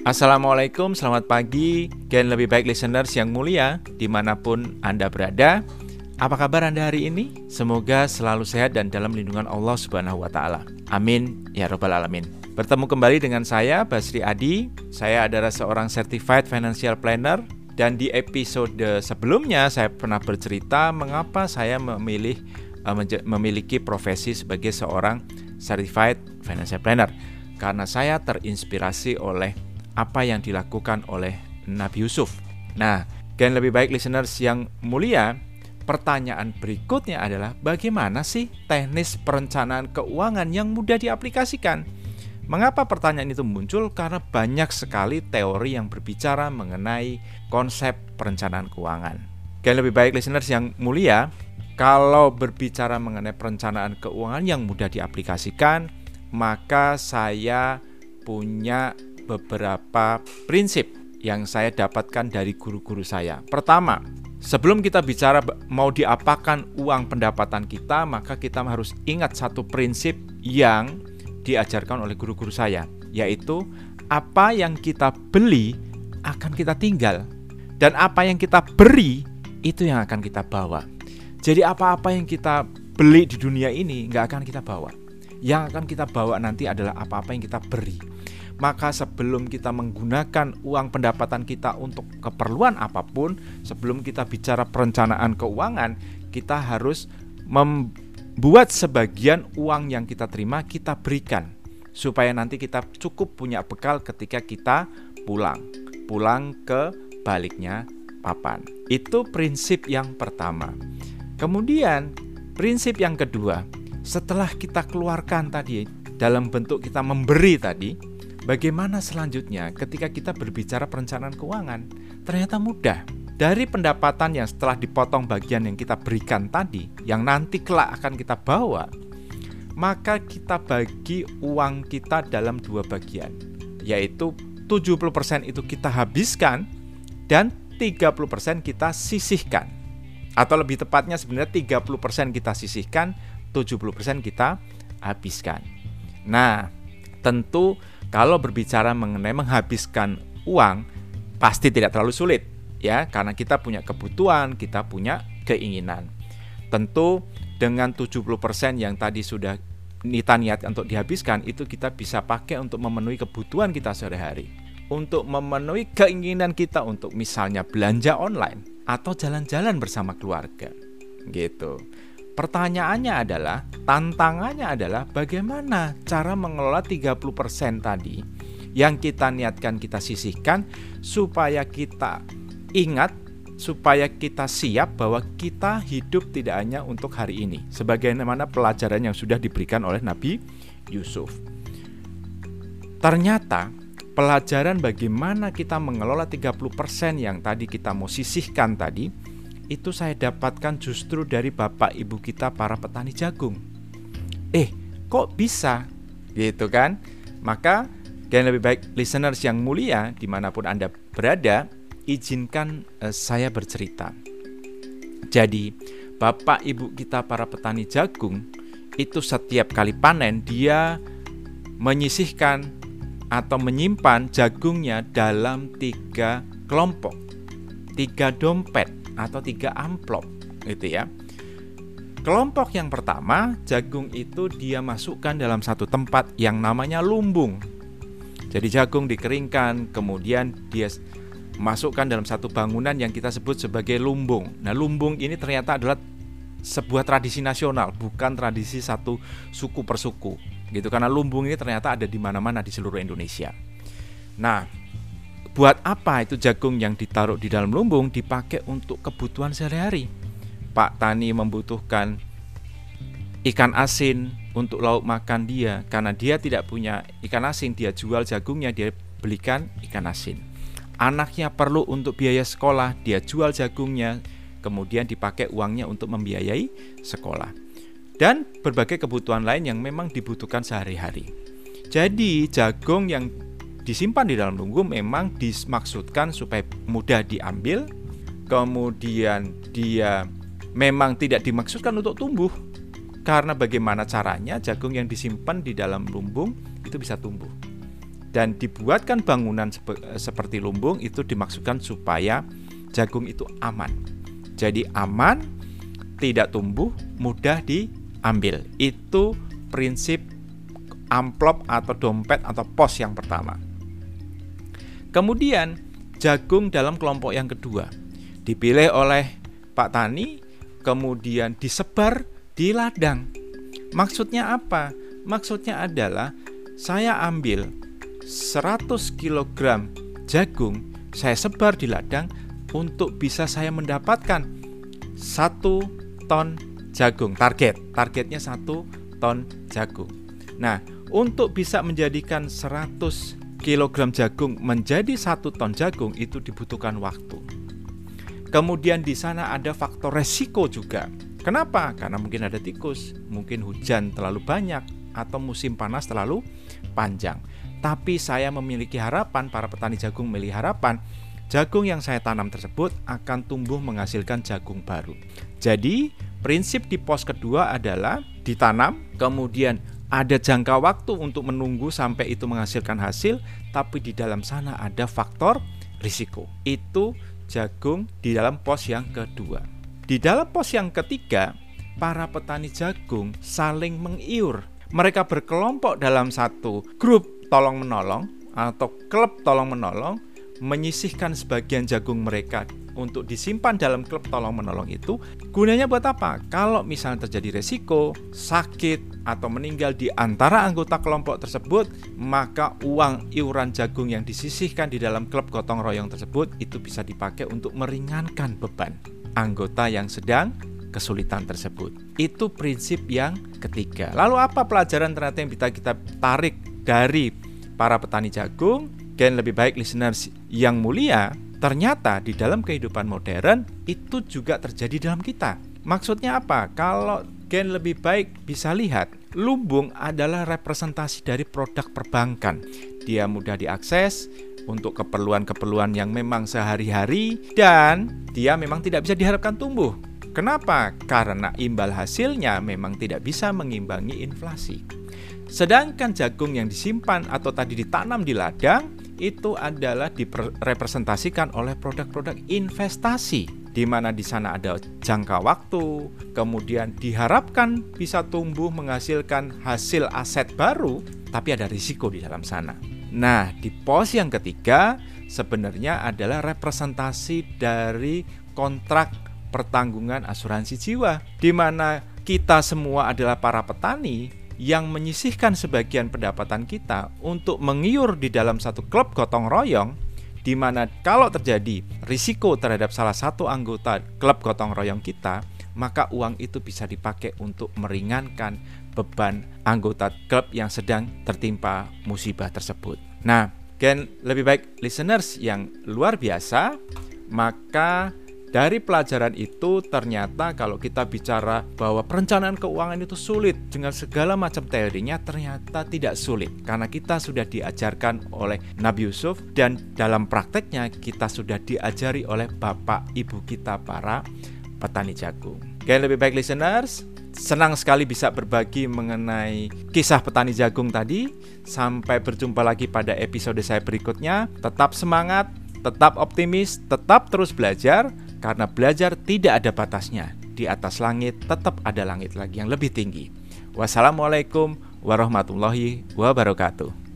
Assalamualaikum, selamat pagi Gen lebih baik listeners yang mulia Di mana pun Anda berada Apa kabar Anda hari ini? Semoga selalu sehat dan dalam lindungan Allah Subhanahu wa Ta'ala. Amin ya Rabbal 'Alamin. Bertemu kembali dengan saya, Basri Adi. Saya adalah seorang certified financial planner, dan di episode sebelumnya saya pernah bercerita mengapa saya memilih uh, memiliki profesi sebagai seorang certified financial planner karena saya terinspirasi oleh apa yang dilakukan oleh Nabi Yusuf. Nah, dan lebih baik listeners yang mulia, pertanyaan berikutnya adalah bagaimana sih teknis perencanaan keuangan yang mudah diaplikasikan? Mengapa pertanyaan itu muncul? Karena banyak sekali teori yang berbicara mengenai konsep perencanaan keuangan. Dan lebih baik listeners yang mulia, kalau berbicara mengenai perencanaan keuangan yang mudah diaplikasikan, maka saya punya beberapa prinsip yang saya dapatkan dari guru-guru saya. Pertama, sebelum kita bicara mau diapakan uang pendapatan kita, maka kita harus ingat satu prinsip yang diajarkan oleh guru-guru saya, yaitu apa yang kita beli akan kita tinggal dan apa yang kita beri itu yang akan kita bawa. Jadi apa-apa yang kita beli di dunia ini nggak akan kita bawa. Yang akan kita bawa nanti adalah apa-apa yang kita beri. Maka sebelum kita menggunakan uang pendapatan kita untuk keperluan apa pun, sebelum kita bicara perencanaan keuangan, kita harus membuat sebagian uang yang kita terima kita berikan supaya nanti kita cukup punya bekal ketika kita pulang. Pulang ke baliknya papan. Itu prinsip yang pertama. Kemudian, prinsip yang kedua, setelah kita keluarkan tadi dalam bentuk kita memberi tadi, Bagaimana selanjutnya ketika kita berbicara perencanaan keuangan? Ternyata mudah. Dari pendapatan yang setelah dipotong bagian yang kita berikan tadi, yang nanti kelak akan kita bawa, maka kita bagi uang kita dalam dua bagian, yaitu 70% itu kita habiskan dan 30% kita sisihkan. Atau lebih tepatnya sebenarnya 30% kita sisihkan, 70% kita habiskan. Nah, tentu kalau berbicara mengenai menghabiskan uang pasti tidak terlalu sulit ya karena kita punya kebutuhan, kita punya keinginan. Tentu dengan 70% yang tadi sudah kita niat untuk dihabiskan itu kita bisa pakai untuk memenuhi kebutuhan kita sehari-hari. Untuk memenuhi keinginan kita untuk misalnya belanja online atau jalan-jalan bersama keluarga. Gitu. Pertanyaannya adalah, tantangannya adalah bagaimana cara mengelola 30% tadi yang kita niatkan kita sisihkan supaya kita ingat supaya kita siap bahwa kita hidup tidak hanya untuk hari ini sebagaimana pelajaran yang sudah diberikan oleh Nabi Yusuf. Ternyata pelajaran bagaimana kita mengelola 30% yang tadi kita mau sisihkan tadi itu saya dapatkan justru dari bapak ibu kita para petani jagung. Eh, kok bisa? Gitu kan? Maka, dan lebih baik listeners yang mulia di mana pun Anda berada, izinkan eh, saya bercerita. Jadi, bapak ibu kita para petani jagung itu setiap kali panen dia menyisihkan atau menyimpan jagungnya dalam tiga kelompok, tiga dompet atau tiga amplop gitu ya. Kelompok yang pertama, jagung itu dia masukkan dalam satu tempat yang namanya lumbung. Jadi jagung dikeringkan, kemudian dia masukkan dalam satu bangunan yang kita sebut sebagai lumbung. Nah, lumbung ini ternyata adalah sebuah tradisi nasional, bukan tradisi satu suku per suku. Gitu karena lumbung ini ternyata ada di mana-mana di seluruh Indonesia. Nah, Buat apa itu jagung yang ditaruh di dalam lumbung dipakai untuk kebutuhan sehari-hari? Pak Tani membutuhkan ikan asin untuk lauk makan dia karena dia tidak punya ikan asin, dia jual jagungnya, dia belikan ikan asin. Anaknya perlu untuk biaya sekolah, dia jual jagungnya, kemudian dipakai uangnya untuk membiayai sekolah. Dan berbagai kebutuhan lain yang memang dibutuhkan sehari-hari. Jadi, jagung yang disimpan di dalam tunggu memang dimaksudkan supaya mudah diambil, kemudian dia memang tidak dimaksudkan untuk tumbuh. Karena bagaimana caranya jagung yang disimpan di dalam lumbung itu bisa tumbuh. dan dibuatkan bangunan sep seperti lumbung itu dimaksudkan supaya jagung itu aman. Jadi aman, tidak tumbuh, mudah diambil. Itu prinsip amplop atau dompet atau pos yang pertama. Kemudian jagung dalam kelompok yang kedua dipilih oleh Pak Tani, kemudian disebar di ladang. Maksudnya apa? Maksudnya adalah saya ambil 100 kg jagung, saya sebar di ladang untuk bisa saya mendapatkan satu ton jagung. Target, targetnya satu ton jagung. Nah, untuk bisa menjadikan 100 kg jagung menjadi satu ton jagung itu dibutuhkan waktu. Kemudian di sana ada faktor resiko juga. Kenapa? Karena mungkin ada tikus, mungkin hujan terlalu banyak, atau musim panas terlalu panjang. Tapi saya memiliki harapan, para petani jagung memiliki harapan, jagung yang saya tanam tersebut akan tumbuh menghasilkan jagung baru. Jadi, prinsip di pos kedua adalah ditanam, kemudian ada jangka waktu untuk menunggu sampai itu menghasilkan hasil, tapi di dalam sana ada faktor risiko. Itu jagung di dalam pos yang kedua. Di dalam pos yang ketiga, para petani jagung saling mengiur. Mereka berkelompok dalam satu grup tolong-menolong atau klub tolong-menolong menyisihkan sebagian jagung mereka untuk disimpan dalam klub tolong menolong itu gunanya buat apa? Kalau misalnya terjadi resiko, sakit atau meninggal di antara anggota kelompok tersebut, maka uang iuran jagung yang disisihkan di dalam klub gotong royong tersebut itu bisa dipakai untuk meringankan beban anggota yang sedang kesulitan tersebut. Itu prinsip yang ketiga. Lalu apa pelajaran ternyata yang bisa kita tarik dari para petani jagung? Gen lebih baik listeners yang mulia, ternyata di dalam kehidupan modern itu juga terjadi dalam kita. Maksudnya apa? Kalau gen lebih baik bisa lihat, lumbung adalah representasi dari produk perbankan. Dia mudah diakses untuk keperluan-keperluan yang memang sehari-hari dan dia memang tidak bisa diharapkan tumbuh. Kenapa? Karena imbal hasilnya memang tidak bisa mengimbangi inflasi. Sedangkan jagung yang disimpan atau tadi ditanam di ladang itu adalah direpresentasikan oleh produk-produk investasi di mana di sana ada jangka waktu, kemudian diharapkan bisa tumbuh menghasilkan hasil aset baru, tapi ada risiko di dalam sana. Nah, di pos yang ketiga sebenarnya adalah representasi dari kontrak pertanggungan asuransi jiwa, di mana kita semua adalah para petani yang menyisihkan sebagian pendapatan kita untuk mengiur di dalam satu klub gotong royong di mana kalau terjadi risiko terhadap salah satu anggota klub gotong royong kita, maka uang itu bisa dipakai untuk meringankan beban anggota klub yang sedang tertimpa musibah tersebut. Nah, gen lebih baik listeners yang luar biasa, maka dari pelajaran itu ternyata kalau kita bicara bahwa perencanaan keuangan itu sulit dengan segala macam teorinya ternyata tidak sulit karena kita sudah diajarkan oleh Nabi Yusuf dan dalam prakteknya kita sudah diajari oleh bapak ibu kita para petani jagung. Oke, lebih baik listeners, senang sekali bisa berbagi mengenai kisah petani jagung tadi. Sampai berjumpa lagi pada episode saya berikutnya. Tetap semangat, tetap optimis, tetap terus belajar karena belajar tidak ada batasnya. Di atas langit tetap ada langit lagi yang lebih tinggi. Wassalamualaikum warahmatullahi wabarakatuh.